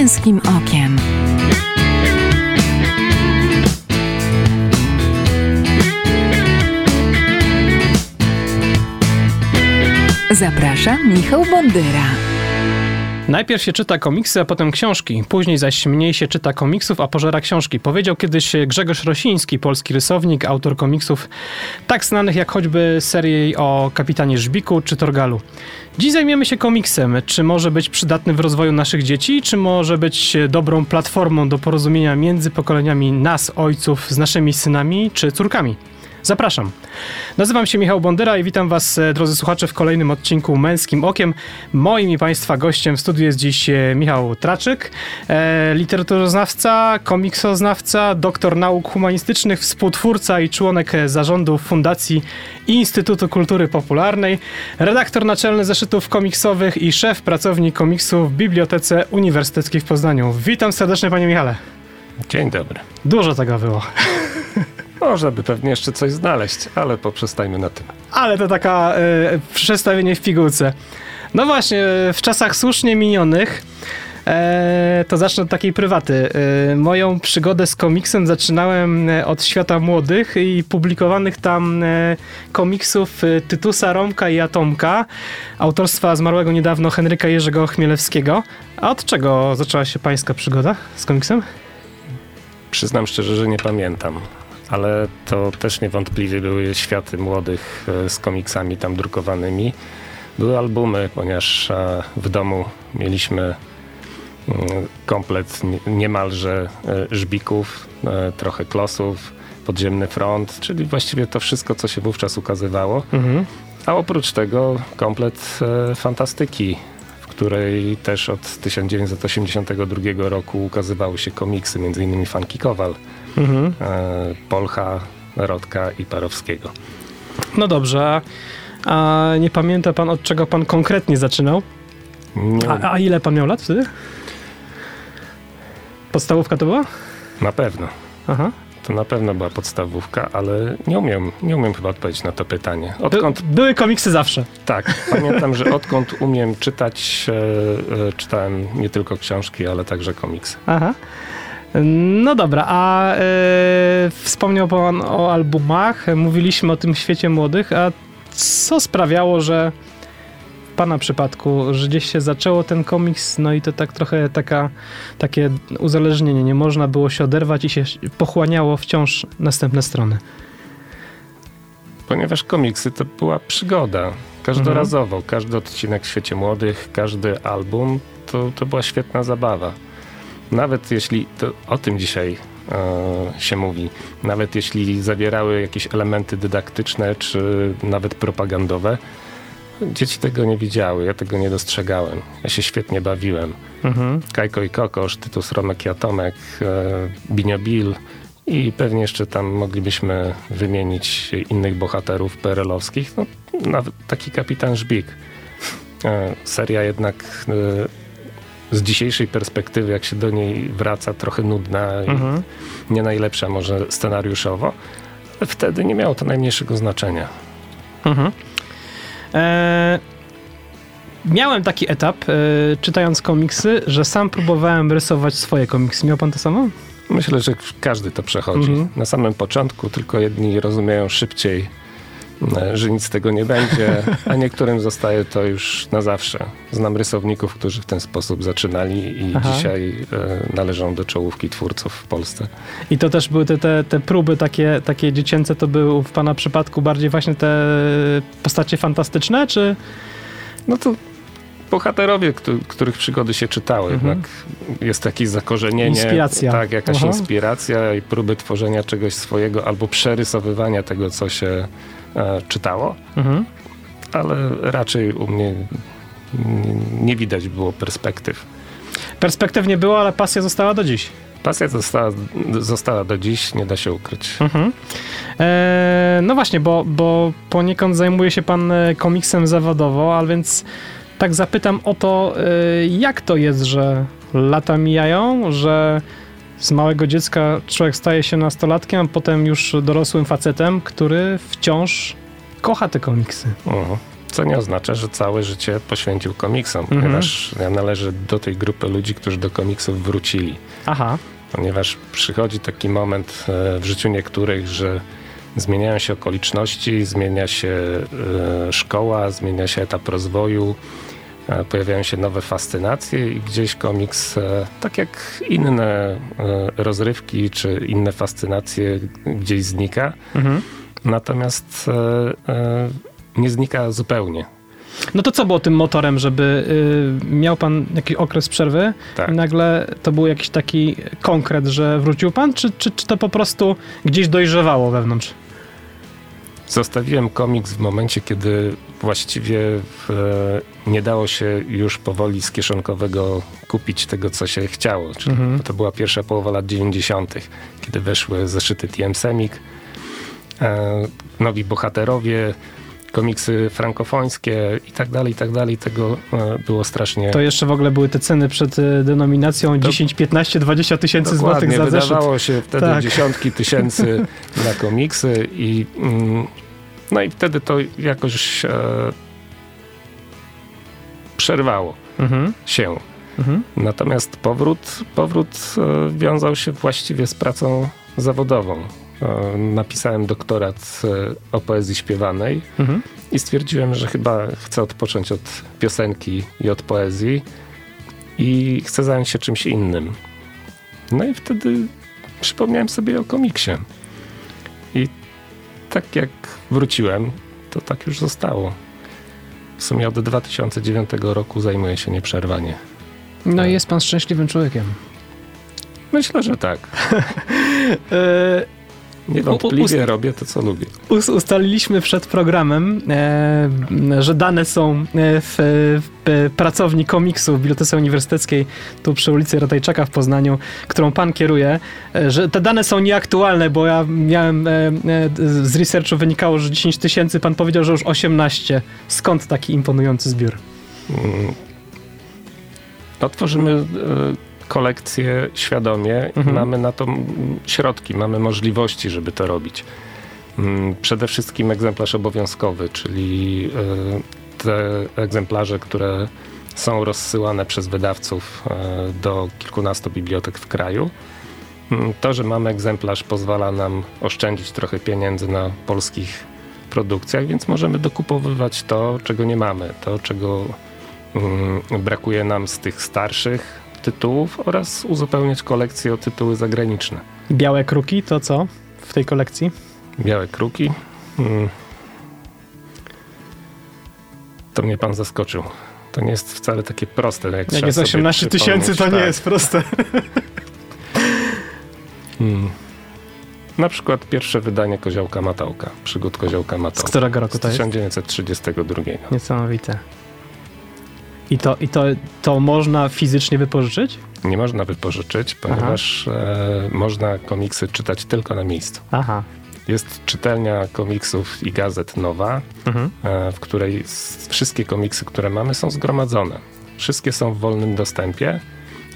męskim okiem. Zapraszam Michał Bondyra. Najpierw się czyta komiksy, a potem książki. Później zaś mniej się czyta komiksów, a pożera książki. Powiedział kiedyś Grzegorz Rosiński, polski rysownik, autor komiksów tak znanych jak choćby serii o kapitanie Żbiku czy Torgalu. Dziś zajmiemy się komiksem. Czy może być przydatny w rozwoju naszych dzieci, czy może być dobrą platformą do porozumienia między pokoleniami nas, ojców, z naszymi synami czy córkami? Zapraszam. Nazywam się Michał Bondyra i witam Was, e, drodzy słuchacze, w kolejnym odcinku Męskim Okiem. Moim i Państwa gościem w studiu jest dziś e, Michał Traczyk, e, literaturoznawca, komiksoznawca, doktor nauk humanistycznych, współtwórca i członek zarządu Fundacji Instytutu Kultury Popularnej, redaktor naczelny zeszytów komiksowych i szef pracowni komiksu w Bibliotece Uniwersyteckiej w Poznaniu. Witam serdecznie, Panie Michale. Dzień dobry. Dużo tego było. Można by pewnie jeszcze coś znaleźć, ale poprzestajmy na tym. Ale to taka y, przestawienie w pigułce. No właśnie, w czasach słusznie minionych e, to zacznę od takiej prywaty. E, moją przygodę z komiksem zaczynałem od świata młodych i publikowanych tam e, komiksów Tytusa, Romka i Atomka, autorstwa zmarłego niedawno Henryka Jerzego Chmielewskiego. A od czego zaczęła się pańska przygoda z komiksem? Przyznam szczerze, że nie pamiętam ale to też niewątpliwie były światy młodych e, z komiksami tam drukowanymi. Były albumy, ponieważ e, w domu mieliśmy mm, komplet niemalże e, żbików, trochę klosów, podziemny front, czyli właściwie to wszystko, co się wówczas ukazywało. Mhm. A oprócz tego komplet fantastyki, w której też od 1982 roku ukazywały się komiksy, m.in. Funky Kowal mhm. Polcha, Rodka i Parowskiego. No dobrze, a nie pamięta pan od czego pan konkretnie zaczynał? A, a, ile pan miał lat wtedy? Podstawówka to była? Na pewno. Aha. To na pewno była podstawówka, ale nie umiem, nie umiem chyba odpowiedzieć na to pytanie. Odkąd... By, były komiksy zawsze. Tak, pamiętam, że odkąd umiem czytać, e, e, czytałem nie tylko książki, ale także komiksy. Aha. No dobra, a e, wspomniał Pan o albumach, mówiliśmy o tym świecie młodych, a co sprawiało, że w Pana przypadku, że gdzieś się zaczęło ten komiks, no i to tak trochę taka, takie uzależnienie, nie można było się oderwać i się pochłaniało wciąż następne strony? Ponieważ komiksy to była przygoda. Każdorazowo, mhm. każdy odcinek w świecie młodych, każdy album to, to była świetna zabawa nawet jeśli to o tym dzisiaj e, się mówi, nawet jeśli zawierały jakieś elementy dydaktyczne czy nawet propagandowe, dzieci tego nie widziały, ja tego nie dostrzegałem. Ja się świetnie bawiłem. Mhm. Kajko i Kokosz, Tytus Romek i Atomek, e, Binio Bill i pewnie jeszcze tam moglibyśmy wymienić innych bohaterów perelowskich. No, nawet taki kapitan Żbik. E, seria jednak e, z dzisiejszej perspektywy, jak się do niej wraca, trochę nudna mhm. i nie najlepsza może scenariuszowo, ale wtedy nie miało to najmniejszego znaczenia. Mhm. E miałem taki etap, e, czytając komiksy, że sam próbowałem rysować swoje komiksy. Miał pan to samo? Myślę, że każdy to przechodzi. Mhm. Na samym początku tylko jedni rozumieją szybciej że nic z tego nie będzie, a niektórym zostaje to już na zawsze. Znam rysowników, którzy w ten sposób zaczynali i Aha. dzisiaj e, należą do czołówki twórców w Polsce. I to też były te, te, te próby takie, takie dziecięce, to były w pana przypadku bardziej właśnie te postacie fantastyczne, czy... No to bohaterowie, których przygody się czytały. Mhm. Jednak jest jakieś zakorzenienie. Inspiracja. Tak, jakaś Aha. inspiracja i próby tworzenia czegoś swojego albo przerysowywania tego, co się E, czytało, mhm. ale raczej u mnie nie widać było perspektyw. Perspektyw nie było, ale pasja została do dziś. Pasja została, została do dziś, nie da się ukryć. Mhm. E, no właśnie, bo, bo poniekąd zajmuje się pan e, komiksem zawodowo, ale więc tak zapytam o to, e, jak to jest, że lata mijają, że z małego dziecka człowiek staje się nastolatkiem, a potem już dorosłym facetem, który wciąż kocha te komiksy. Co nie oznacza, że całe życie poświęcił komiksom, Mhm. ponieważ ja należę do tej grupy ludzi, którzy do komiksów wrócili. Aha. Ponieważ przychodzi taki moment e, w życiu niektórych, że zmieniają się okoliczności, zmienia się e, szkoła, zmienia się etap rozwoju, e, pojawiają się nowe fascynacje i gdzieś komiks, e, tak jak inne rozrywki czy inne fascynacje, gdzieś znika. Mhm. Natomiast nie znika zupełnie. No to co było tym motorem, żeby y, miał pan jakiś okres przerwy Tak. i nagle to był jakiś taki konkret, że wrócił pan, czy, czy, czy to po prostu gdzieś dojrzewało wewnątrz? Zostawiłem komiks w momencie, kiedy właściwie e, nie dało się już powoli z kieszonkowego kupić tego, co się chciało. Czyli Mhm. To była pierwsza połowa lat 90., kiedy weszły zeszyty TM Semik, e, nowi bohaterowie, komiksy frankofońskie i tak dalej, i tak dalej. Tego e, było strasznie To jeszcze w ogóle były te ceny przed y, denominacją To- 10, 15, 20 tysięcy złotych za zeszyt. wydawało się wtedy Tak. dziesiątki tysięcy na komiksy i mm, no i wtedy to jakoś e, przerwało Mhm, się. mhm. Natomiast powrót, powrót e, wiązał się właściwie z pracą zawodową. E, napisałem doktorat e, o poezji śpiewanej Mhm. i stwierdziłem, że chyba chcę odpocząć od piosenki i od poezji i chcę zająć się czymś innym. No i wtedy przypomniałem sobie o komiksie. I tak jak wróciłem, to tak już zostało. W sumie od 2009 roku zajmuję się nieprzerwanie. No i jest pan szczęśliwym człowiekiem. Myślę, że tak. E, Niewątpliwie robię to, co lubię. Us- ustaliliśmy przed programem, e, że dane są e, w, w pracowni komiksu w Bibliotece Uniwersyteckiej tu przy ulicy Ratajczaka w Poznaniu, którą pan kieruje, e, że te dane są nieaktualne, bo ja miałem, e, e, z researchu wynikało, że 10 tysięcy, pan powiedział, że już 18. Skąd taki imponujący zbiór? Mm. Otworzymy e, kolekcję świadomie Mhm. mamy na to środki, mamy możliwości, żeby to robić. Mm, Przede wszystkim egzemplarz obowiązkowy, czyli e, te egzemplarze, które są rozsyłane przez wydawców e, do kilkunastu bibliotek w kraju. Mm, To, że mamy egzemplarz, pozwala nam oszczędzić trochę pieniędzy na polskich produkcjach, więc możemy dokupowywać to, czego nie mamy, to, czego mm, brakuje nam z tych starszych tytułów oraz uzupełniać kolekcję o tytuły zagraniczne. Białe kruki to co w tej kolekcji? Białe kruki. Mm. To mnie pan zaskoczył. To nie jest wcale takie proste. Jak, Jak jest sobie 18 tysięcy, to przypomnieć. nie Tak. jest proste. Mm. Na przykład pierwsze wydanie Koziołka Matałka, przygód Koziołka Z Matałka którego roku z to jest? 1932. Niesamowite. I to, i to, to można fizycznie wypożyczyć? Nie można wypożyczyć, ponieważ e, można komiksy czytać tylko na miejscu. Aha. Jest czytelnia komiksów i gazet nowa, Mhm. e, w której wszystkie komiksy, które mamy, są zgromadzone. Wszystkie są w wolnym dostępie,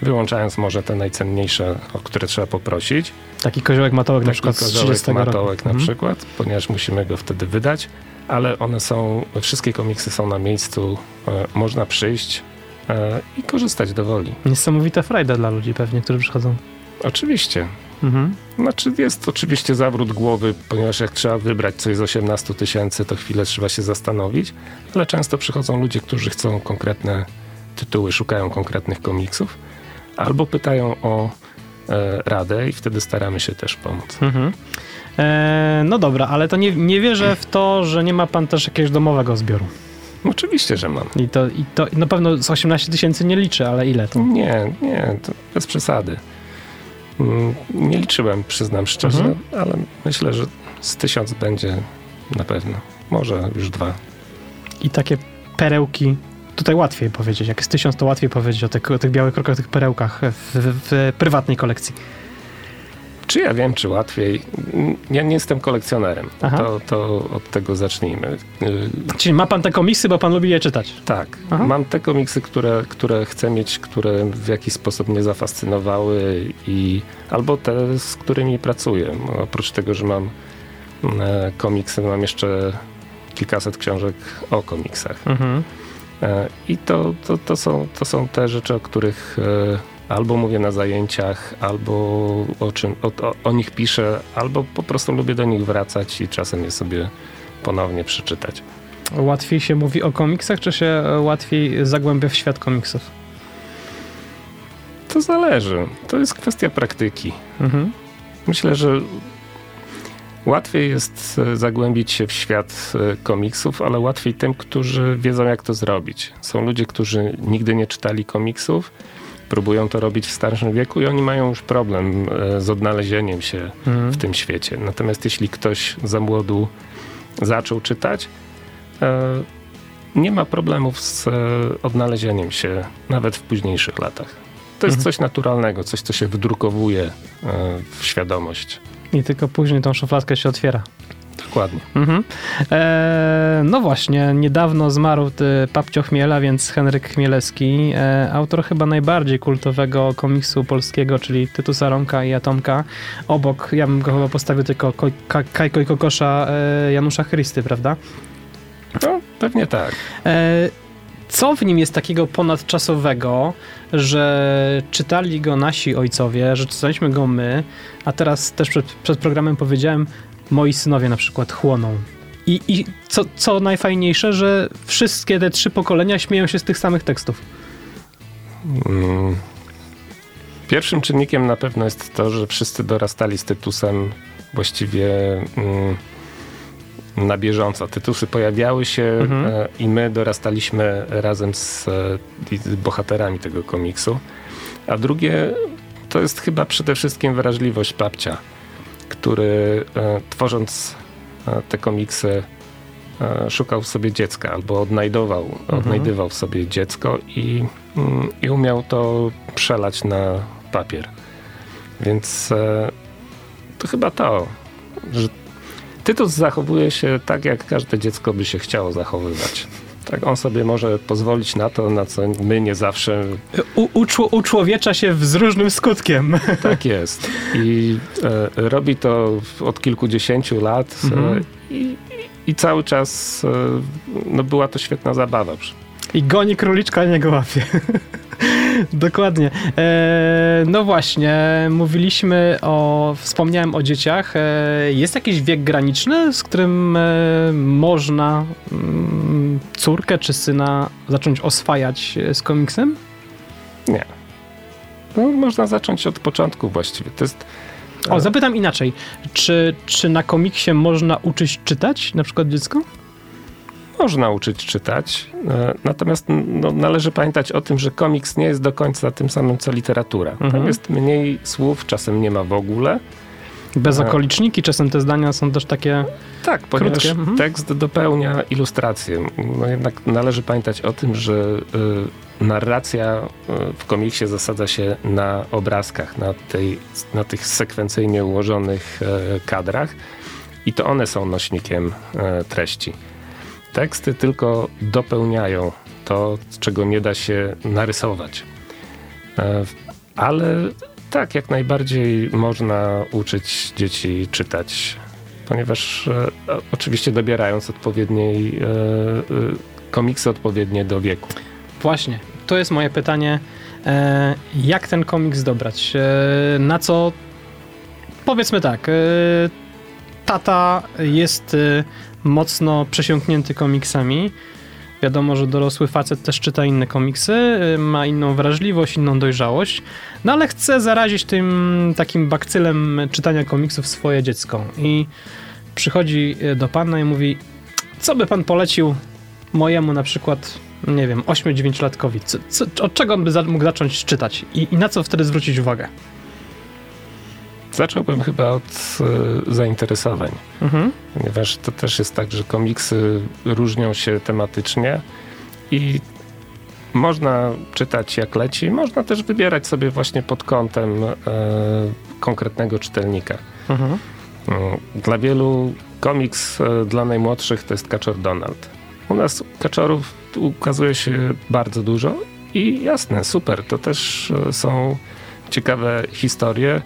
wyłączając może te najcenniejsze, o które trzeba poprosić. Taki koziołek matołek na Taki przykład z koziołek 30 roku. matołek na przykład, ponieważ musimy go wtedy wydać, ale one są, wszystkie komiksy są na miejscu, e, można przyjść e, i korzystać do woli. Niesamowita frajda dla ludzi pewnie, którzy przychodzą. Oczywiście. Mhm. Znaczy jest oczywiście zawrót głowy, ponieważ jak trzeba wybrać coś z 18 tysięcy, to chwilę trzeba się zastanowić, ale często przychodzą ludzie, którzy chcą konkretne tytuły, szukają konkretnych komiksów, albo pytają o e, radę i wtedy staramy się też pomóc. Mhm. E, no dobra, ale to nie, nie wierzę w to, że nie ma pan też jakiegoś domowego zbioru. Oczywiście, że mam. I to, i to na pewno z 18 tysięcy nie liczę, ale ile to? Nie, nie, to bez przesady. Mm, Nie liczyłem, przyznam szczerze, Mhm. ale myślę, że z tysiąc będzie na pewno. Może już dwa. I takie perełki, tutaj łatwiej powiedzieć, jak jest tysiąc, to łatwiej powiedzieć o tych, o tych białych krokach, o tych perełkach w, w, w prywatnej kolekcji. Czy ja wiem, czy łatwiej? Mm, Ja nie jestem kolekcjonerem. To, to od tego zacznijmy. Y, Czyli ma pan te komiksy, bo pan lubi je czytać. Tak, Aha. mam te komiksy, które, które chcę mieć, które w jakiś sposób mnie zafascynowały i albo te, z którymi pracuję. Oprócz tego, że mam e, komiksy, mam jeszcze kilkaset książek o komiksach. Mhm. I to, to, to, są, to są te rzeczy, o których albo mówię na zajęciach, albo o, czym, o, o, o nich piszę, albo po prostu lubię do nich wracać i czasem je sobie ponownie przeczytać. Łatwiej się mówi o komiksach, czy się łatwiej zagłębia w świat komiksów? To zależy. To jest kwestia praktyki. Mhm. Myślę, że łatwiej jest e, zagłębić się w świat e, komiksów, ale łatwiej tym, którzy wiedzą, jak to zrobić. Są ludzie, którzy nigdy nie czytali komiksów, próbują to robić w starszym wieku i oni mają już problem e, z odnalezieniem się mhm. w tym świecie. Natomiast jeśli ktoś za młodu zaczął czytać, nie ma problemów z odnalezieniem się nawet w późniejszych latach. To jest mhm. coś naturalnego, coś, co się wydrukowuje e, w świadomość. I tylko później tą szufladkę się otwiera. Dokładnie. Mhm. E, no właśnie, niedawno zmarł papcio Chmiela, więc Henryk Chmielewski, e, autor chyba najbardziej kultowego komiksu polskiego, czyli Tytusa Rąka i Atomka. Obok, ja bym go chyba postawił tylko Kajko i Kokosza e, Janusza Chrysty, prawda? No, pewnie tak. E, co w nim jest takiego ponadczasowego, że czytali go nasi ojcowie, że czytaliśmy go my, a teraz też przed, przed programem powiedziałem, moi synowie na przykład chłoną. I, i co, co najfajniejsze, że wszystkie te trzy pokolenia śmieją się z tych samych tekstów. Mm. Pierwszym czynnikiem na pewno jest to, że wszyscy dorastali z Tytusem właściwie mm, na bieżąco. Tytusy pojawiały się mhm. E, i my dorastaliśmy razem z, z bohaterami tego komiksu. A drugie to jest chyba przede wszystkim wrażliwość babcia, który e, tworząc e, te komiksy szukał w sobie dziecka albo odnajdował, mhm. odnajdywał sobie dziecko i, mm, i umiał to przelać na papier. Więc to chyba to, że Tytus zachowuje się tak, jak każde dziecko by się chciało zachowywać. Tak, on sobie może pozwolić na to, na co my nie zawsze. U, uczłowiecza się z różnym skutkiem. Tak jest. I e, robi to od kilkudziesięciu lat e, mhm. e, i, i, cały czas e, no, była to świetna zabawa. I goni króliczka, nie go łapie. Dokładnie. E, no właśnie, mówiliśmy o, wspomniałem o dzieciach. E, jest jakiś wiek graniczny, z którym e, można mm, córkę czy syna zacząć oswajać z komiksem? Nie. No, można zacząć od początku właściwie. To jest o, zapytam inaczej. Czy, czy na komiksie można uczyć czytać, na przykład dziecko? Można uczyć czytać. E, natomiast no, należy pamiętać o tym, że komiks nie jest do końca tym samym co literatura. Mhm. Tam jest mniej słów, czasem nie ma w ogóle. Bez e, okoliczniki, czasem te zdania są też takie. Tak, ponieważ mhm. tekst dopełnia ilustrację. No jednak należy pamiętać o tym, że y, narracja w komiksie zasadza się na obrazkach, na, tej, na tych sekwencyjnie ułożonych y, kadrach i to one są nośnikiem y, treści. Teksty tylko dopełniają to, czego nie da się narysować. E, ale tak, jak najbardziej można uczyć dzieci czytać, ponieważ e, oczywiście dobierając odpowiedniej e, komiksy odpowiednie do wieku. Właśnie, to jest moje pytanie. Jak ten komiks dobrać? Na co powiedzmy tak, tata jest mocno przesiąknięty komiksami. Wiadomo, że dorosły facet też czyta inne komiksy, y, ma inną wrażliwość, inną dojrzałość, no ale chce zarazić tym takim bakcylem czytania komiksów swoje dziecko. I przychodzi y, do pana i mówi, co by pan polecił mojemu na przykład, nie wiem, 8-9-latkowi? Co, co, od czego on by mógł zacząć czytać? I, I na co wtedy zwrócić uwagę? Zacząłbym chyba od e, zainteresowań, mhm. ponieważ to też jest tak, że komiksy różnią się tematycznie i można czytać jak leci, można też wybierać sobie właśnie pod kątem e, konkretnego czytelnika. Mhm. No, dla wielu komiks e, dla najmłodszych to jest Kaczor Donald. U nas kaczorów ukazuje się bardzo dużo i jasne, super, to też są ciekawe historie.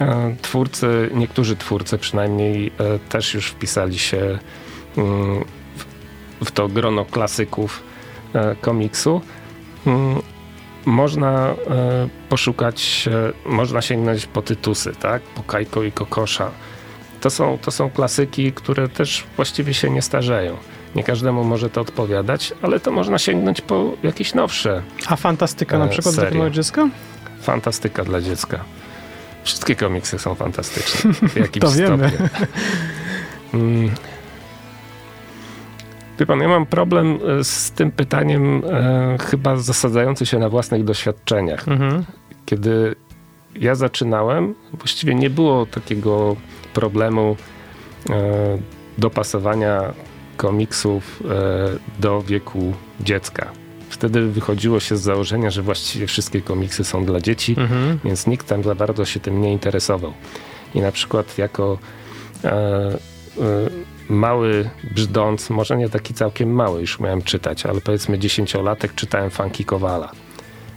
E, twórcy, niektórzy twórcy przynajmniej e, też już wpisali się mm, w to grono klasyków e, komiksu, mm, można poszukać, można sięgnąć po tytusy, tak? Po Kajko i Kokosza. To są, to są klasyki, które też właściwie się nie starzeją. Nie każdemu może to odpowiadać, ale to można sięgnąć po jakieś nowsze. A fantastyka na przykład serie. dla dziecka? Fantastyka dla dziecka. Wszystkie komiksy są fantastyczne w jakimś to wiemy. stopniu. Mm. Wie pan, ja mam problem e, z tym pytaniem e, chyba zasadzający się na własnych doświadczeniach. Mhm. Kiedy ja zaczynałem, właściwie nie było takiego problemu e, dopasowania komiksów e, do wieku dziecka. Wtedy wychodziło się z założenia, że właściwie wszystkie komiksy są dla dzieci, mhm. więc nikt tam za bardzo się tym nie interesował. I na przykład jako e, e, mały brzdąc, może nie taki całkiem mały, już miałem czytać, ale powiedzmy dziesięciolatek czytałem Funky Kowala,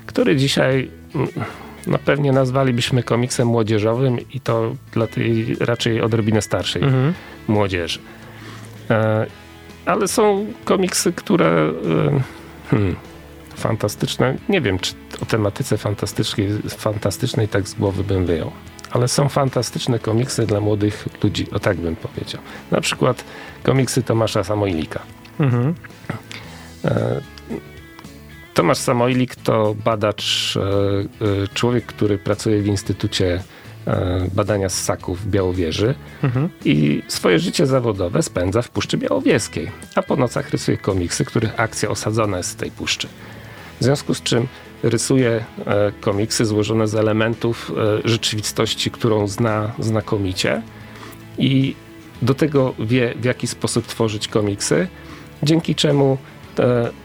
który dzisiaj mm, no pewnie nazwalibyśmy komiksem młodzieżowym i to dla tej raczej odrobinę starszej mhm. młodzieży. E, ale są komiksy, które e, hmm, fantastyczne. Nie wiem, czy o tematyce fantastycznej, fantastycznej tak z głowy bym wyjął. Ale są fantastyczne komiksy dla młodych ludzi, o tak bym powiedział. Na przykład komiksy Tomasza Samoilika. Mhm. E, Tomasz Samoilik to badacz, e, człowiek, który pracuje w Instytucie E, badania ssaków w Białowieży mhm. i swoje życie zawodowe spędza w Puszczy Białowieskiej, a po nocach rysuje komiksy, których akcja osadzona jest z tej puszczy. W związku z czym rysuje e, komiksy złożone z elementów e, rzeczywistości, którą zna znakomicie i do tego wie, w jaki sposób tworzyć komiksy, dzięki czemu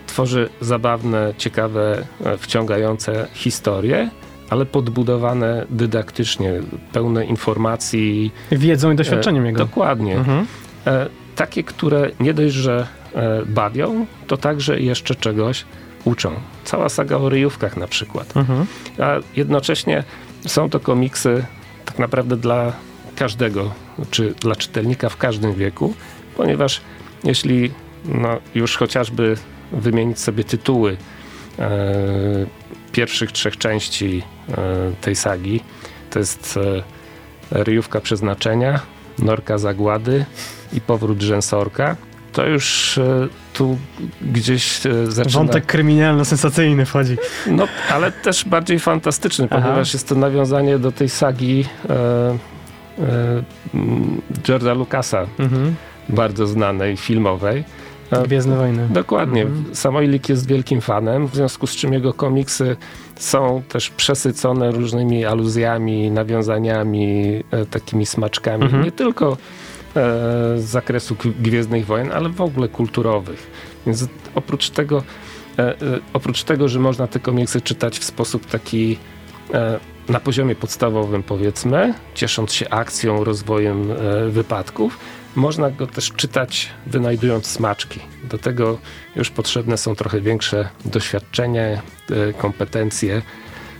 tworzy zabawne, ciekawe, wciągające historie, ale podbudowane dydaktycznie, pełne informacji. Wiedzą i doświadczeniem e, jego. Dokładnie. Mhm. E, takie, które nie dość, że e, bawią, to także jeszcze czegoś uczą. Cała saga o ryjówkach na przykład. Mhm. A jednocześnie są to komiksy tak naprawdę dla każdego, czy dla czytelnika w każdym wieku, ponieważ jeśli no, już chociażby wymienić sobie tytuły e, pierwszych trzech części e, tej sagi. To jest e, Ryjówka Przeznaczenia, Norka Zagłady i Powrót Rzęsorka. To już e, tu gdzieś zaczyna... Wątek kryminalno-sensacyjny wchodzi. No, ale też bardziej fantastyczny, Aha. ponieważ jest to nawiązanie do tej sagi e, e, George'a Lucasa, mhm. bardzo znanej, filmowej. Gwiezdne Wojny. Dokładnie. Mhm. Samoilik jest wielkim fanem, w związku z czym jego komiksy są też przesycone różnymi aluzjami, nawiązaniami, e, takimi smaczkami. Mhm. Nie tylko e, z zakresu Gwiezdnych Wojen, ale w ogóle kulturowych. Więc oprócz tego, e, oprócz tego, że można te komiksy czytać w sposób taki na poziomie podstawowym powiedzmy, ciesząc się akcją, rozwojem wypadków, można go też czytać wynajdując smaczki. Do tego już potrzebne są trochę większe doświadczenie, e, kompetencje.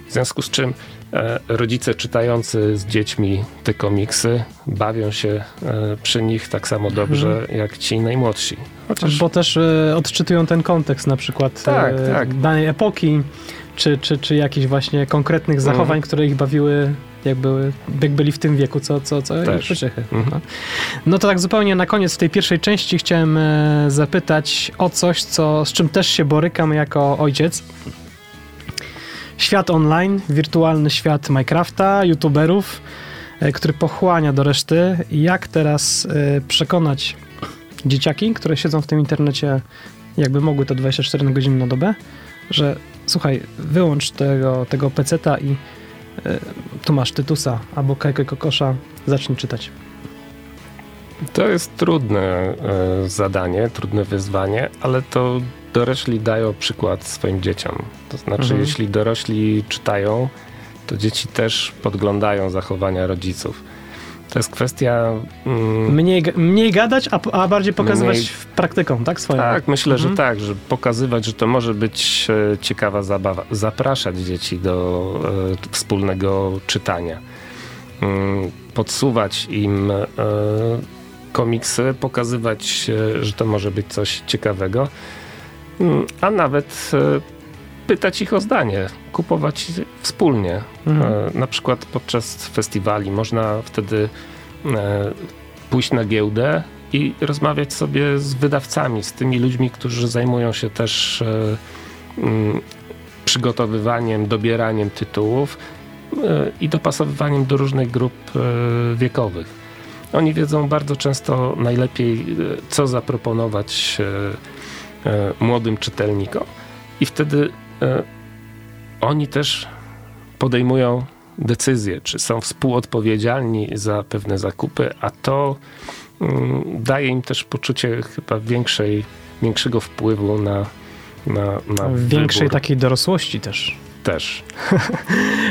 W związku z czym e, rodzice czytający z dziećmi te komiksy bawią się e, przy nich tak samo dobrze mhm. jak ci najmłodsi. Chociaż... Bo też odczytują ten kontekst na przykład tak, tak. danej epoki, czy, czy, czy jakichś właśnie konkretnych zachowań, mhm. które ich bawiły jak, były, jak byli w tym wieku, co, co, co pociechy. Mhm. No. no to tak zupełnie na koniec w tej pierwszej części chciałem e, zapytać o coś, co, z czym też się borykam jako ojciec. Świat online, wirtualny świat Minecrafta, youtuberów, e, który pochłania do reszty. Jak teraz e, przekonać dzieciaki, które siedzą w tym internecie, jakby mogły to 24 na godzinę na dobę, że słuchaj, wyłącz tego, tego peceta i E, tu masz Tytusa albo Kajko Kokosza, zacznij czytać. To jest trudne e, zadanie, trudne wyzwanie, ale to dorośli dają przykład swoim dzieciom. To znaczy, mhm. jeśli dorośli czytają, to dzieci też podglądają zachowania rodziców. To jest kwestia. Mm, mniej, mniej gadać, a, a bardziej pokazywać mniej, praktyką, tak? Swoją. Tak, myślę, mhm. że tak, że pokazywać, że to może być e, ciekawa zabawa. Zapraszać dzieci do e, wspólnego czytania. Mm, podsuwać im e, komiksy, pokazywać, e, że to może być coś ciekawego, mm, a nawet pytać ich o zdanie, kupować wspólnie. Mhm. Na przykład podczas festiwali można wtedy pójść na giełdę i rozmawiać sobie z wydawcami, z tymi ludźmi, którzy zajmują się też mm, przygotowywaniem, dobieraniem tytułów e, i dopasowywaniem do różnych grup e, wiekowych. Oni wiedzą bardzo często najlepiej, e, co zaproponować młodym czytelnikom, i wtedy oni też podejmują decyzje, czy są współodpowiedzialni za pewne zakupy, a to mm, daje im też poczucie chyba większej, większego wpływu na, na, na Większej wybór. takiej dorosłości też. Też.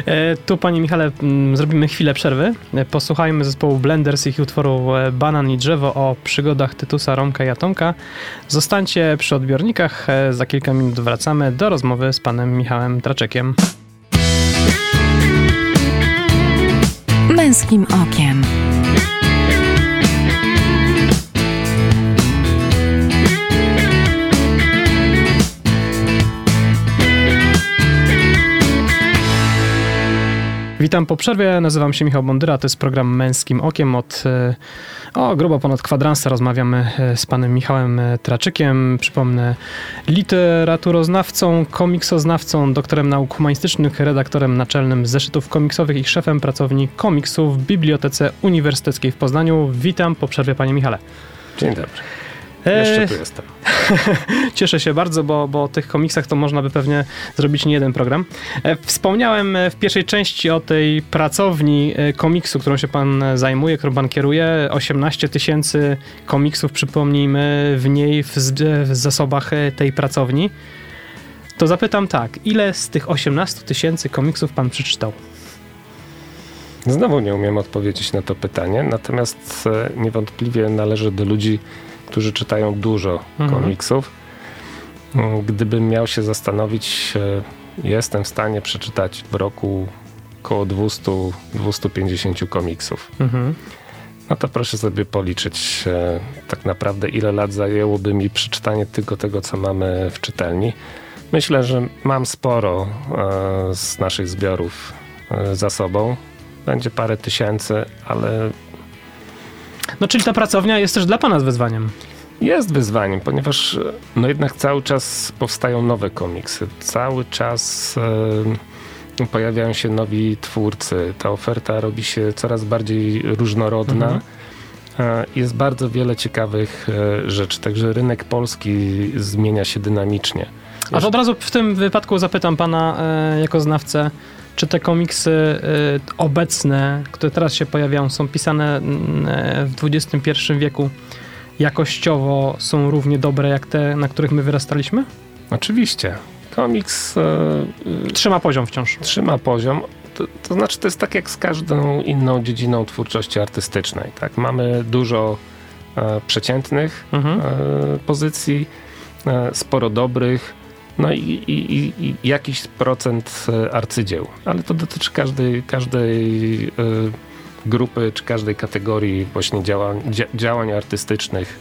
E, tu, panie Michale, mm, zrobimy chwilę przerwy. E, posłuchajmy zespołu Blenders i ich utworu e, Banan i Drzewo o przygodach Tytusa, Romka i Atomka. Zostańcie przy odbiornikach. Za kilka minut wracamy do rozmowy z panem Michałem Traczekiem. Męskim okiem. Witam po przerwie, nazywam się Michał Bondyra, to jest program Męskim Okiem. Od e, o, grubo ponad kwadransa rozmawiamy e, z panem Michałem e, Traczykiem. Przypomnę, literaturoznawcą, komiksoznawcą, doktorem nauk humanistycznych, redaktorem naczelnym zeszytów komiksowych i szefem pracowni komiksów w Bibliotece Uniwersyteckiej w Poznaniu. Witam po przerwie, panie Michale. Dzień dobry. Jeszcze tu jestem. Cieszę się bardzo, bo, bo o tych komiksach to można by pewnie zrobić nie jeden program. E, wspomniałem e, w pierwszej części o tej pracowni e, komiksu, którą się pan zajmuje, którą pan kieruje. 18 tysięcy komiksów, przypomnijmy, w niej, w, w zasobach tej pracowni. To zapytam tak, ile z tych 18 tysięcy komiksów pan przeczytał? Znowu nie umiem odpowiedzieć na to pytanie, natomiast niewątpliwie należy do ludzi, którzy czytają dużo mhm. komiksów. Gdybym miał się zastanowić, e, jestem w stanie przeczytać w roku około 200-250 komiksów. Mhm. No to proszę sobie policzyć e, tak naprawdę, ile lat zajęłoby mi przeczytanie tylko tego, co mamy w czytelni. Myślę, że mam sporo e, z naszych zbiorów za sobą. Będzie parę tysięcy, ale no czyli ta pracownia jest też dla pana wyzwaniem. Jest wyzwaniem, ponieważ no jednak cały czas powstają nowe komiksy. Cały czas e, pojawiają się nowi twórcy. Ta oferta robi się coraz bardziej różnorodna. Mhm. E, jest bardzo wiele ciekawych e, rzeczy, także rynek polski zmienia się dynamicznie. Aż od razu w tym wypadku zapytam pana e, jako znawcę, czy te komiksy y, obecne, które teraz się pojawiają, są pisane mm, e, w XXI wieku, jakościowo są równie dobre jak te, na których my wyrastaliśmy? Oczywiście. Komiks. Yy, trzyma poziom wciąż. Trzyma poziom. To, to, znaczy, to jest tak jak z każdą inną dziedziną twórczości artystycznej. Tak? Mamy dużo e, przeciętnych mhm. e, pozycji, e, sporo dobrych no i, i, i, jakiś procent e, arcydzieł. Ale to dotyczy każdej, każdej e, grupy czy każdej kategorii właśnie działań, działań artystycznych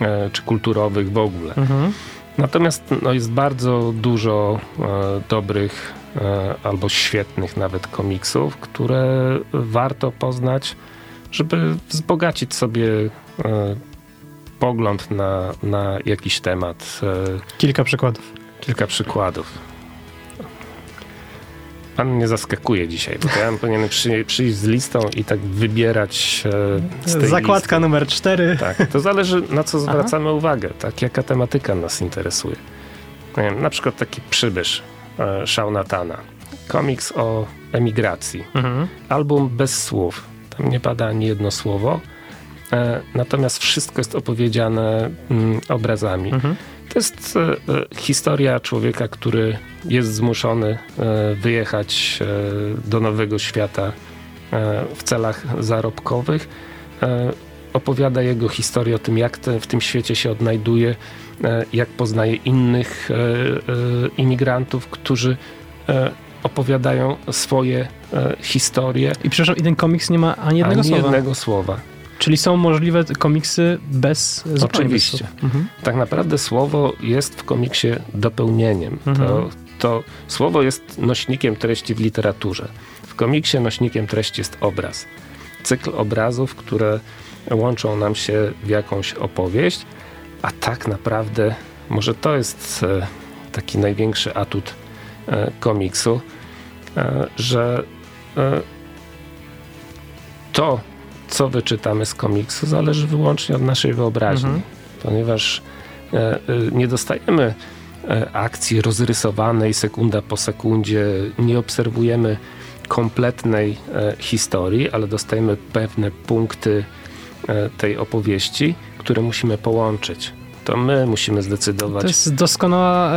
e, czy kulturowych w ogóle. Mhm. Natomiast no, jest bardzo dużo dobrych albo świetnych nawet komiksów, które warto poznać, żeby wzbogacić sobie pogląd na, na jakiś temat. Kilka przykładów. Kilka przykładów. Pan mnie zaskakuje dzisiaj, bo ja powinienem przy, przyjść z listą i tak wybierać e, z tej Zakładka listy. numer cztery. Tak, to zależy na co zwracamy Aha. uwagę, tak, jaka tematyka nas interesuje. Wiem, na przykład taki przybysz e, Shaunatana. Komiks o emigracji. Mhm. Album bez słów. Tam nie pada ani jedno słowo. E, natomiast wszystko jest opowiedziane mm, obrazami. Mhm. To jest e, e, historia człowieka, który jest zmuszony e, wyjechać do nowego świata w celach zarobkowych. Opowiada jego historię o tym, jak te, w tym świecie się odnajduje, jak poznaje innych imigrantów, którzy opowiadają swoje historie. I przepraszam, i ten komiks nie ma ani jednego ani słowa. jednego słowa. Czyli są możliwe komiksy bez zupełnie Oczywiście. bez. Mhm. Tak naprawdę słowo jest w komiksie dopełnieniem. Mhm. To, to słowo jest nośnikiem treści w literaturze. W komiksie nośnikiem treści jest obraz. Cykl obrazów, które łączą nam się w jakąś opowieść, a tak naprawdę może to jest e, taki największy atut e, komiksu, e, że to, co wyczytamy z komiksu, zależy wyłącznie od naszej wyobraźni, Mhm. ponieważ e, e, nie dostajemy e, akcji rozrysowanej sekunda po sekundzie, nie obserwujemy kompletnej historii, ale dostajemy pewne punkty tej opowieści, które musimy połączyć. To my musimy zdecydować. To jest doskonałe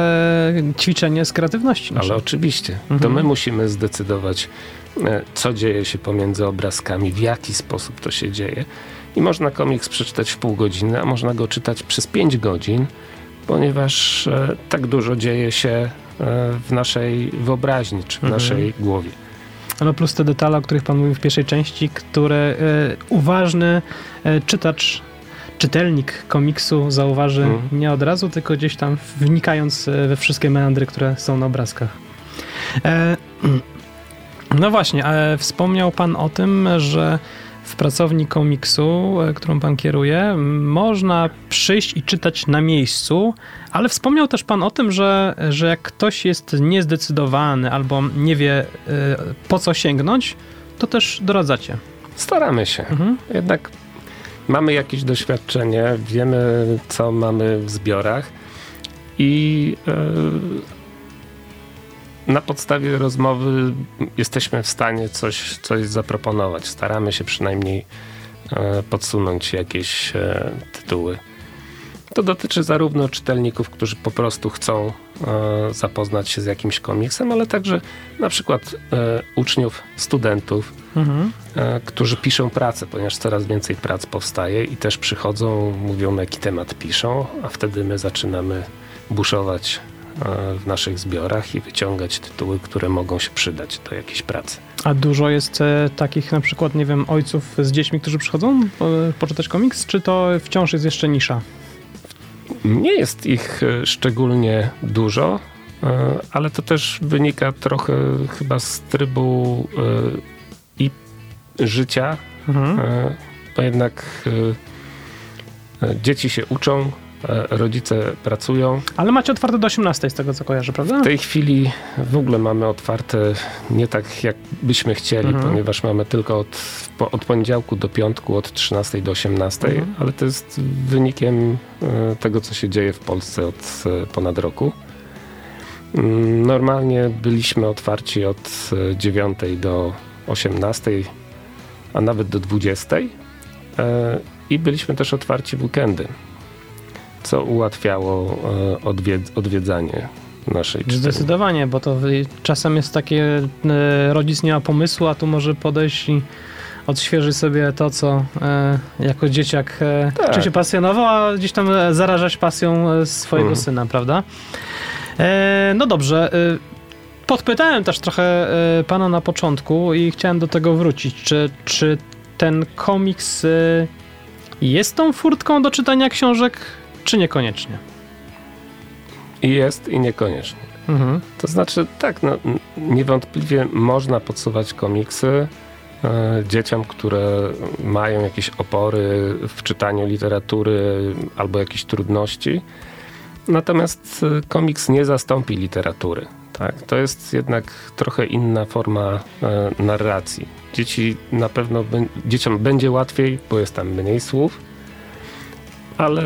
ćwiczenie z kreatywności. Ale oczywiście, to Mhm. my musimy zdecydować, e, co dzieje się pomiędzy obrazkami, w jaki sposób to się dzieje. I można komiks przeczytać w pół godziny, a można go czytać przez pięć godzin, ponieważ e, tak dużo dzieje się e, w naszej wyobraźni, czy w Mhm. naszej głowie. No plus te detale, o których pan mówił w pierwszej części, które uważny czytacz, czytelnik komiksu zauważy Mhm. nie od razu, tylko gdzieś tam wnikając e, we wszystkie meandry, które są na obrazkach. E, no właśnie, e, wspomniał pan o tym, że w pracowni komiksu, e, którą pan kieruje, można przyjść i czytać na miejscu, ale wspomniał też pan o tym, że, że jak ktoś jest niezdecydowany albo nie wie e, po co sięgnąć, to też doradzacie. Staramy się. Mhm. Jednak mamy jakieś doświadczenie, wiemy, co mamy w zbiorach i e, na podstawie rozmowy jesteśmy w stanie coś, coś zaproponować. Staramy się przynajmniej e, podsunąć jakieś e, tytuły. To dotyczy zarówno czytelników, którzy po prostu chcą zapoznać się z jakimś komiksem, ale także na przykład e, uczniów, studentów, Mhm. e, którzy piszą pracę, ponieważ coraz więcej prac powstaje i też przychodzą, mówią na jaki temat piszą, a wtedy my zaczynamy buszować e, w naszych zbiorach i wyciągać tytuły, które mogą się przydać do jakiejś pracy. A dużo jest e, takich na przykład, nie wiem, ojców z dziećmi, którzy przychodzą e, poczytać komiks, czy to wciąż jest jeszcze nisza? Nie jest ich e, szczególnie dużo, e, ale to też wynika trochę chyba z trybu e, i życia, Mhm. bo jednak dzieci się uczą, rodzice pracują. Ale macie otwarte do 18 z tego co kojarzę, prawda? W tej chwili w ogóle mamy otwarte nie tak jak byśmy chcieli, Mhm. ponieważ mamy tylko od, od poniedziałku do piątku od 13 do 18, Mhm. ale to jest wynikiem e, tego, co się dzieje w Polsce od e, ponad roku. Mm, Normalnie byliśmy otwarci od e, 9 do 18, a nawet do 20 e, i byliśmy też otwarci w weekendy, co ułatwiało e, odwied- odwiedzanie naszej czytelni. Zdecydowanie, bo to czasem jest takie, e, rodzic nie ma pomysłu, a tu może podejść i odświeżyć sobie to, co e, jako dzieciak e, Tak. czym się pasjonował, a gdzieś tam zarażać pasją swojego Mhm. syna, prawda? E, no dobrze. Podpytałem też trochę pana na początku i chciałem do tego wrócić. Czy, czy ten komiks jest tą furtką do czytania książek, czy niekoniecznie? I jest i niekoniecznie. Mhm. To znaczy, tak, no, niewątpliwie można podsuwać komiksy e, dzieciom, które mają jakieś opory w czytaniu literatury albo jakieś trudności. Natomiast e, komiks nie zastąpi literatury. Tak? To jest jednak trochę inna forma e, narracji. Dzieci na pewno, dzieciom będzie łatwiej, bo jest tam mniej słów, ale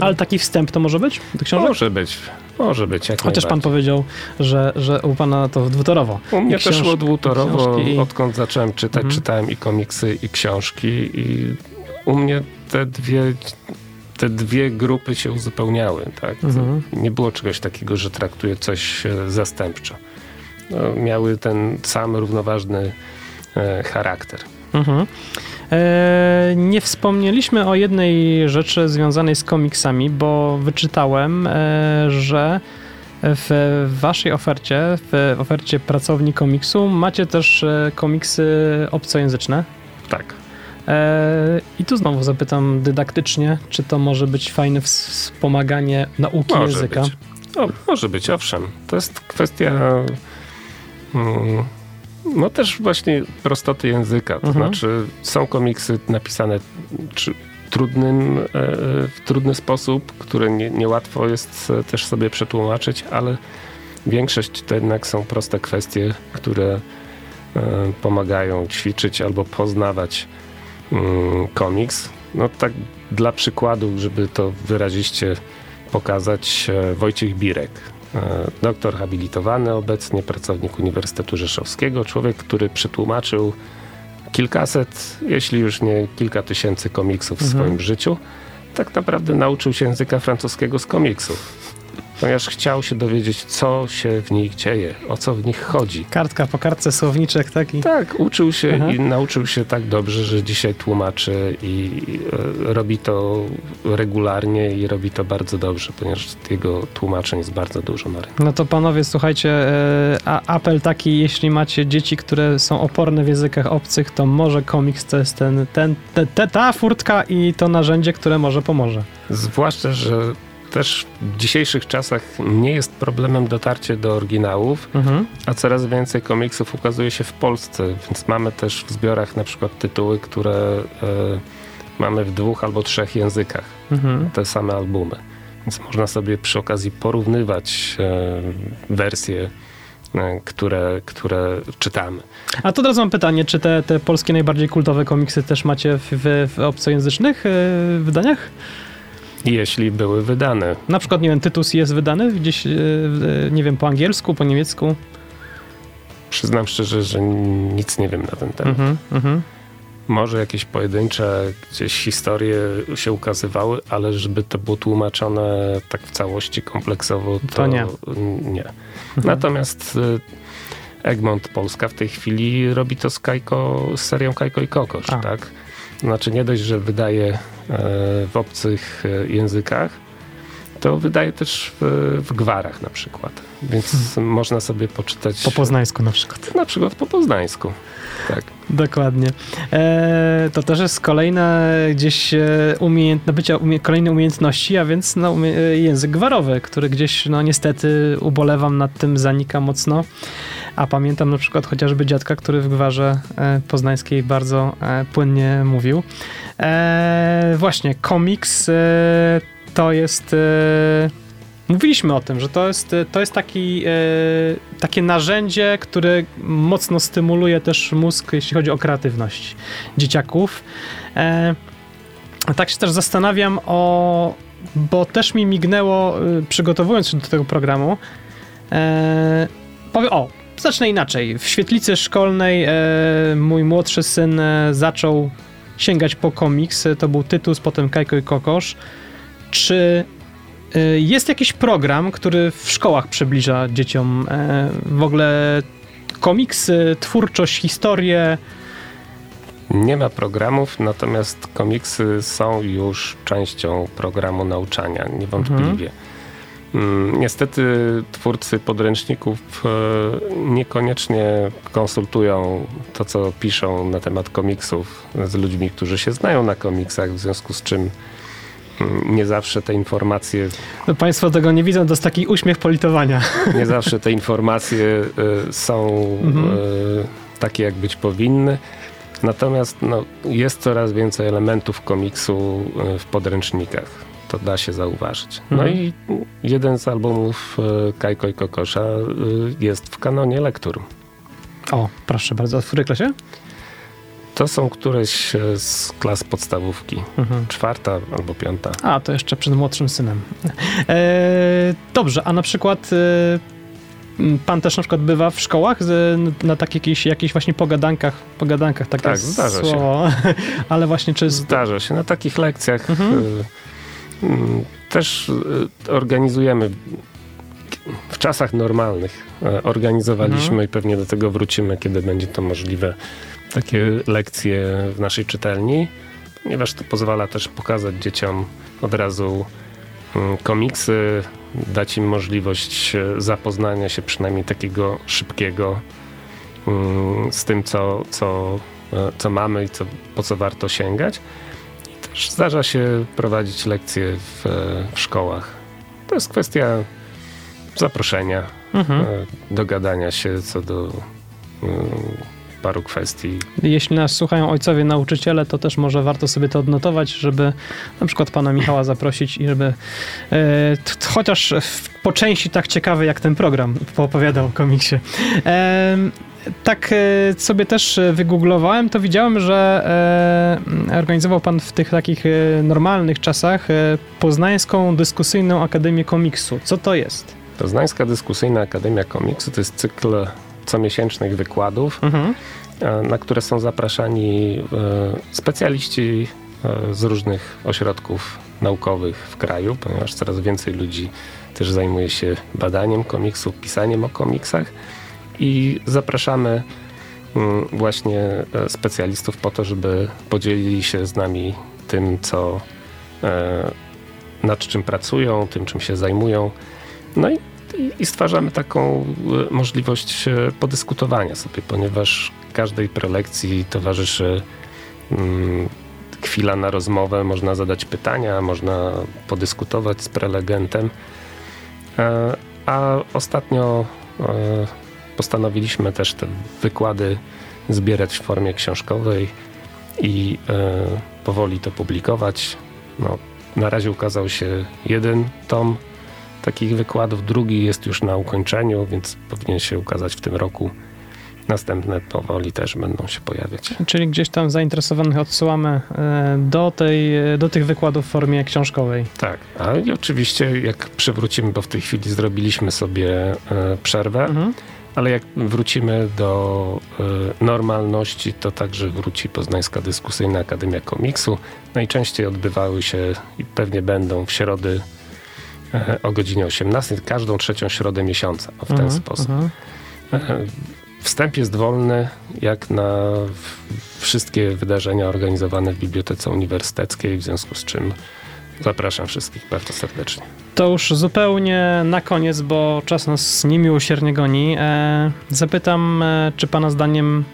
Ale taki wstęp to może być do książek? może być, może być. Jak Chociaż pan powiedział, że, że u pana to dwutorowo. U mnie I też szło książ- dwutorowo, i odkąd zacząłem czytać, Mhm. czytałem i komiksy, i książki i u mnie te dwie, te dwie grupy się uzupełniały, tak? Mhm. Nie było czegoś takiego, że traktuję coś e, zastępczo. No, miały ten sam równoważny e, charakter. Mhm. E, nie wspomnieliśmy o jednej rzeczy związanej z komiksami, bo wyczytałem, e, że w waszej ofercie, w ofercie pracowni komiksu macie też e, komiksy obcojęzyczne. Tak. I tu znowu zapytam dydaktycznie, czy to może być fajne wspomaganie nauki może języka? Być. O, może być, owszem. To jest kwestia mm, no też właśnie prostoty języka. To Mhm. znaczy są komiksy napisane czy trudnym, e, w trudny sposób, które nie- niełatwo jest e, też sobie przetłumaczyć, ale większość to jednak są proste kwestie, które e, pomagają ćwiczyć albo poznawać mm, komiks. No tak dla przykładu, żeby to wyraziście pokazać, e, Wojciech Birek, e, doktor habilitowany obecnie, pracownik Uniwersytetu Rzeszowskiego, człowiek, który przetłumaczył kilkaset, jeśli już nie kilka tysięcy komiksów w Mhm. swoim życiu. Tak naprawdę nauczył się języka francuskiego z komiksów, ponieważ chciał się dowiedzieć, co się w nich dzieje, o co w nich chodzi. Kartka po kartce, słowniczek taki. Tak, uczył się Aha. i nauczył się tak dobrze, że dzisiaj tłumaczy i e, robi to regularnie i robi to bardzo dobrze, ponieważ jego tłumaczeń jest bardzo dużo na rynku. No to panowie, słuchajcie, e, apel taki, jeśli macie dzieci, które są oporne w językach obcych, to może komiks to jest ten, ten, te, te, ta furtka i to narzędzie, które może pomoże. Zwłaszcza, że też w dzisiejszych czasach nie jest problemem dotarcie do oryginałów, Mhm. a coraz więcej komiksów ukazuje się w Polsce, więc mamy też w zbiorach na przykład tytuły, które e, mamy w dwóch albo trzech językach. Mhm. te same albumy. Więc można sobie przy okazji porównywać e, wersje, e, które, które czytamy. A to od razu mam pytanie, czy te, te polskie najbardziej kultowe komiksy też macie w, w, w obcojęzycznych wydaniach? Jeśli były wydane, Na przykład, nie wiem, Tytus jest wydany gdzieś, e, e, nie wiem, po angielsku, po niemiecku? przyznam szczerze, że nic nie wiem na ten temat. Mhm, mhm. Może jakieś pojedyncze gdzieś historie się ukazywały, ale żeby to było tłumaczone tak w całości, kompleksowo, to, To nie. nie. Mhm. Natomiast e, Egmont Polska w tej chwili robi to z, Kajko, z serią Kajko i Kokosz, A. tak? Znaczy nie dość, że wydaje w obcych e, językach, to wydaje też w, w gwarach na przykład. Więc można sobie poczytać Po poznańsku na przykład. na przykład po poznańsku. Tak. Dokładnie. E, to też jest kolejna gdzieś e, umiejęt, nabycia umie, kolejne umiejętności, a więc no, umie, e, język gwarowy, który gdzieś, no niestety ubolewam nad tym, zanika mocno. A pamiętam na przykład chociażby dziadka, który w gwarze e, poznańskiej bardzo e, płynnie mówił. E, właśnie, komiks to jest... Mówiliśmy o tym, że to jest, to jest taki, e, takie narzędzie, które mocno stymuluje też mózg, jeśli chodzi o kreatywność dzieciaków. E, tak się też zastanawiam o, bo też mi mignęło, przygotowując się do tego programu, e, powiem, o, zacznę inaczej. W świetlicy szkolnej e, mój młodszy syn e, zaczął sięgać po komiks, to był Tytus, potem Kajko i Kokosz. Czy Y, Jest jakiś program, który w szkołach przybliża dzieciom e, w ogóle komiksy, twórczość, historię. Nie ma programów, natomiast komiksy są już częścią programu nauczania, niewątpliwie. Mm, Niestety twórcy podręczników e, niekoniecznie konsultują to, co piszą na temat komiksów z ludźmi, którzy się znają na komiksach, w związku z czym mm, nie zawsze te informacje No, państwo tego nie widzą, to jest taki uśmiech politowania. nie zawsze te informacje y, są Mhm. y, takie, jak być powinny. Natomiast no, jest coraz więcej elementów komiksu w podręcznikach. To da się zauważyć. No Mhm. i jeden z albumów y, Kajko i Kokosza y, jest w kanonie lektur. O, proszę bardzo, w której klasie? To są któreś y, z klas podstawówki. Mhm. Czwarta albo piąta. A, to jeszcze przed młodszym synem. E, dobrze, a na przykład e, pan też na przykład bywa w szkołach z, na takich jakichś, jakichś właśnie pogadankach, pogadankach takie Tak, zdarza się. słowo. Ale właśnie czy... Zdarza się. Na takich lekcjach Mhm. y, też y, organizujemy w czasach normalnych y, organizowaliśmy Mhm. i pewnie do tego wrócimy, kiedy będzie to możliwe, takie lekcje w naszej czytelni, ponieważ to pozwala też pokazać dzieciom od razu mm, komiksy, dać im możliwość e, zapoznania się przynajmniej takiego szybkiego mm, z tym, co, co co mamy i co, po co warto sięgać. Zdarza się prowadzić lekcje w, w szkołach. To jest kwestia zaproszenia, mhm. dogadania się co do paru kwestii. Jeśli nas słuchają ojcowie nauczyciele, to też może warto sobie to odnotować, żeby na przykład pana Michała zaprosić i żeby e, chociaż po części tak ciekawy jak ten program poopowiadał o komiksie. E, tak e, sobie też wygooglowałem, to widziałem, że e, organizował pan w tych takich e, normalnych czasach e, Poznańską Dyskusyjną Akademię Komiksu. Co to jest? Poznańska Dyskusyjna Akademia Komiksu to jest cykl comiesięcznych wykładów, mhm. E, na które są zapraszani e, specjaliści e, z różnych ośrodków naukowych w kraju, ponieważ coraz więcej ludzi też zajmuje się badaniem komiksu, pisaniem o komiksach i zapraszamy mm, właśnie specjalistów po to, żeby podzielili się z nami tym, co nad czym pracują, tym, czym się zajmują. No i i, stwarzamy taką e, możliwość e, podyskutowania sobie, ponieważ każdej prelekcji towarzyszy mm, chwila na rozmowę, można zadać pytania, można podyskutować z prelegentem. E, a ostatnio postanowiliśmy też te wykłady zbierać w formie książkowej i powoli to publikować. No, na razie ukazał się jeden tom takich wykładów. Drugi jest już na ukończeniu, więc powinien się ukazać w tym roku. Następne powoli też będą się pojawiać. Czyli gdzieś tam zainteresowanych odsyłamy e, do, tej, do tych wykładów w formie książkowej. Tak, a i oczywiście jak przywrócimy, bo w tej chwili zrobiliśmy sobie e, przerwę, mhm. Ale jak wrócimy do e, normalności, to także wróci Poznańska Dyskusyjna Akademia Komiksu. Najczęściej odbywały się i pewnie będą w środy E, o godzinie 18, każdą trzecią środę miesiąca, w ten mhm, sposób. Mhm. -huh. Wstęp jest wolny, jak na wszystkie wydarzenia organizowane w Bibliotece Uniwersyteckiej, w związku z czym zapraszam wszystkich bardzo serdecznie. To już zupełnie na koniec, bo czas nas niemiłosiernie goni. E, zapytam, e, czy Pana zdaniem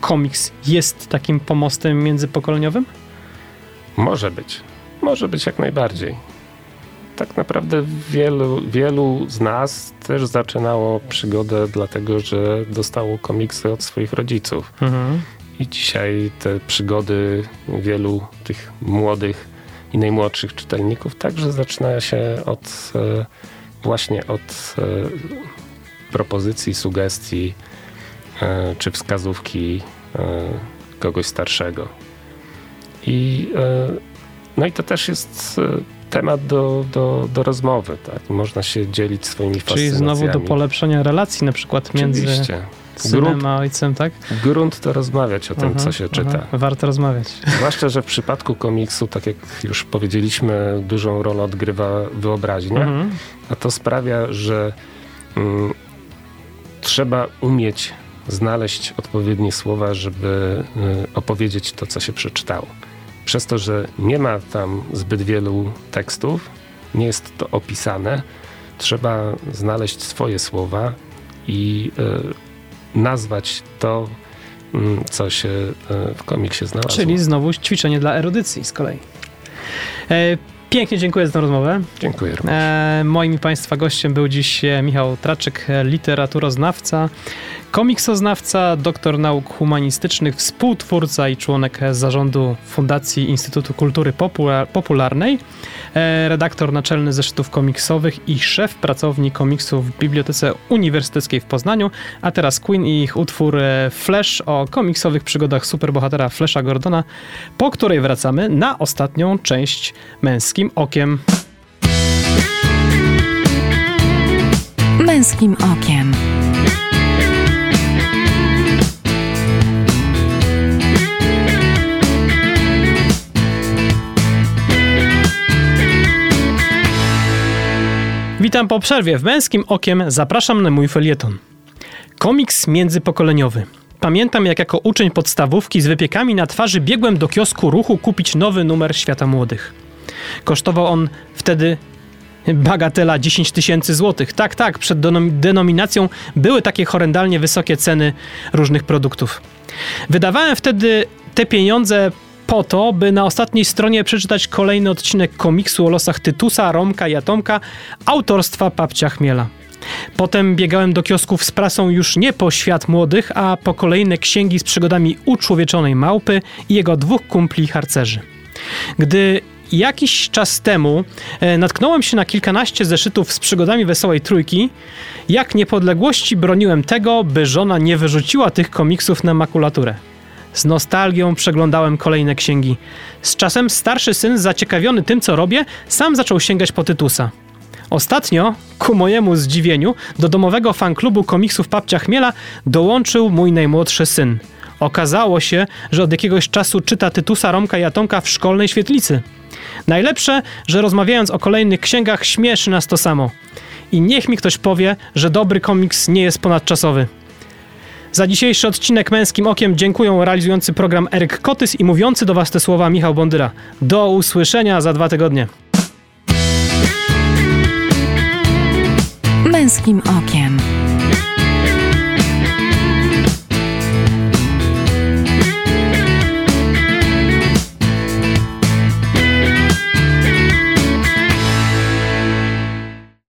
komiks jest takim pomostem międzypokoleniowym? Może być. Może być jak najbardziej tak naprawdę wielu, wielu z nas też zaczynało przygodę dlatego, że dostało komiksy od swoich rodziców. Mhm. I dzisiaj te przygody wielu tych młodych i najmłodszych czytelników także zaczyna się od e, właśnie od e, propozycji, sugestii e, czy wskazówki kogoś starszego. I no i to też jest temat do, do, do rozmowy, tak? Można się dzielić swoimi fascynacjami. Czyli znowu do polepszenia relacji na przykład między Oczywiście. Synem grunt, a ojcem, tak? Grunt to rozmawiać o tym, co się czyta. Warto rozmawiać. Zwłaszcza, że w przypadku komiksu, tak jak już powiedzieliśmy, dużą rolę odgrywa wyobraźnia, mhm. a to sprawia, że mm, trzeba umieć znaleźć odpowiednie słowa, żeby y, opowiedzieć to, co się przeczytało przez to, że nie ma tam zbyt wielu tekstów, nie jest to opisane, trzeba znaleźć swoje słowa i y, nazwać to, y, co się y, w komiksie znalazło. Czyli znowu ćwiczenie dla erudycji z kolei. E, pięknie dziękuję za tę rozmowę. Dziękuję również. E, moim Państwa gościem był dziś Michał Traczyk, literaturoznawca, komiksoznawca, doktor nauk humanistycznych, współtwórca i członek zarządu Fundacji Instytutu Kultury Popularnej, e, redaktor naczelny zeszytów komiksowych i szef pracowni komiksów w Bibliotece Uniwersyteckiej w Poznaniu, a teraz Queen i ich utwór e, Flash o komiksowych przygodach superbohatera Flasha Gordona, po której wracamy na ostatnią część Męskim Okiem. Męskim Okiem. Witam po przerwie. W Męskim Okiem zapraszam na mój felieton. Komiks międzypokoleniowy. Pamiętam, jak jako uczeń podstawówki z wypiekami na twarzy biegłem do kiosku ruchu kupić nowy numer Świata Młodych. Kosztował on wtedy Bagatela 10 tysięcy złotych. Tak, tak, przed denominacją były takie horrendalnie wysokie ceny różnych produktów. Wydawałem wtedy te pieniądze po to, by na ostatniej stronie przeczytać kolejny odcinek komiksu o losach Tytusa, Romka i Atomka autorstwa Papcia Chmiela. Potem biegałem do kiosków z prasą już nie po świat młodych, a po kolejne księgi z przygodami uczłowieczonej małpy i jego dwóch kumpli harcerzy. Gdy jakiś czas temu e, natknąłem się na kilkanaście zeszytów z przygodami Wesołej Trójki, jak niepodległości broniłem tego, by żona nie wyrzuciła tych komiksów na makulaturę. Z nostalgią przeglądałem kolejne księgi. Z czasem starszy syn, zaciekawiony tym, co robię, sam zaczął sięgać po Tytusa. Ostatnio, ku mojemu zdziwieniu, do domowego fanklubu komiksów Papcia Chmiela dołączył mój najmłodszy syn. Okazało się, że od jakiegoś czasu czyta Tytusa, Romka i Atomka w szkolnej świetlicy. Najlepsze, że rozmawiając o kolejnych księgach śmieszy nas to samo. I niech mi ktoś powie, że dobry komiks nie jest ponadczasowy. Za dzisiejszy odcinek Męskim Okiem dziękuję realizujący program Eryk Kotys i mówiący do Was te słowa Michał Bondyra. Do usłyszenia za dwa tygodnie. Męskim Okiem.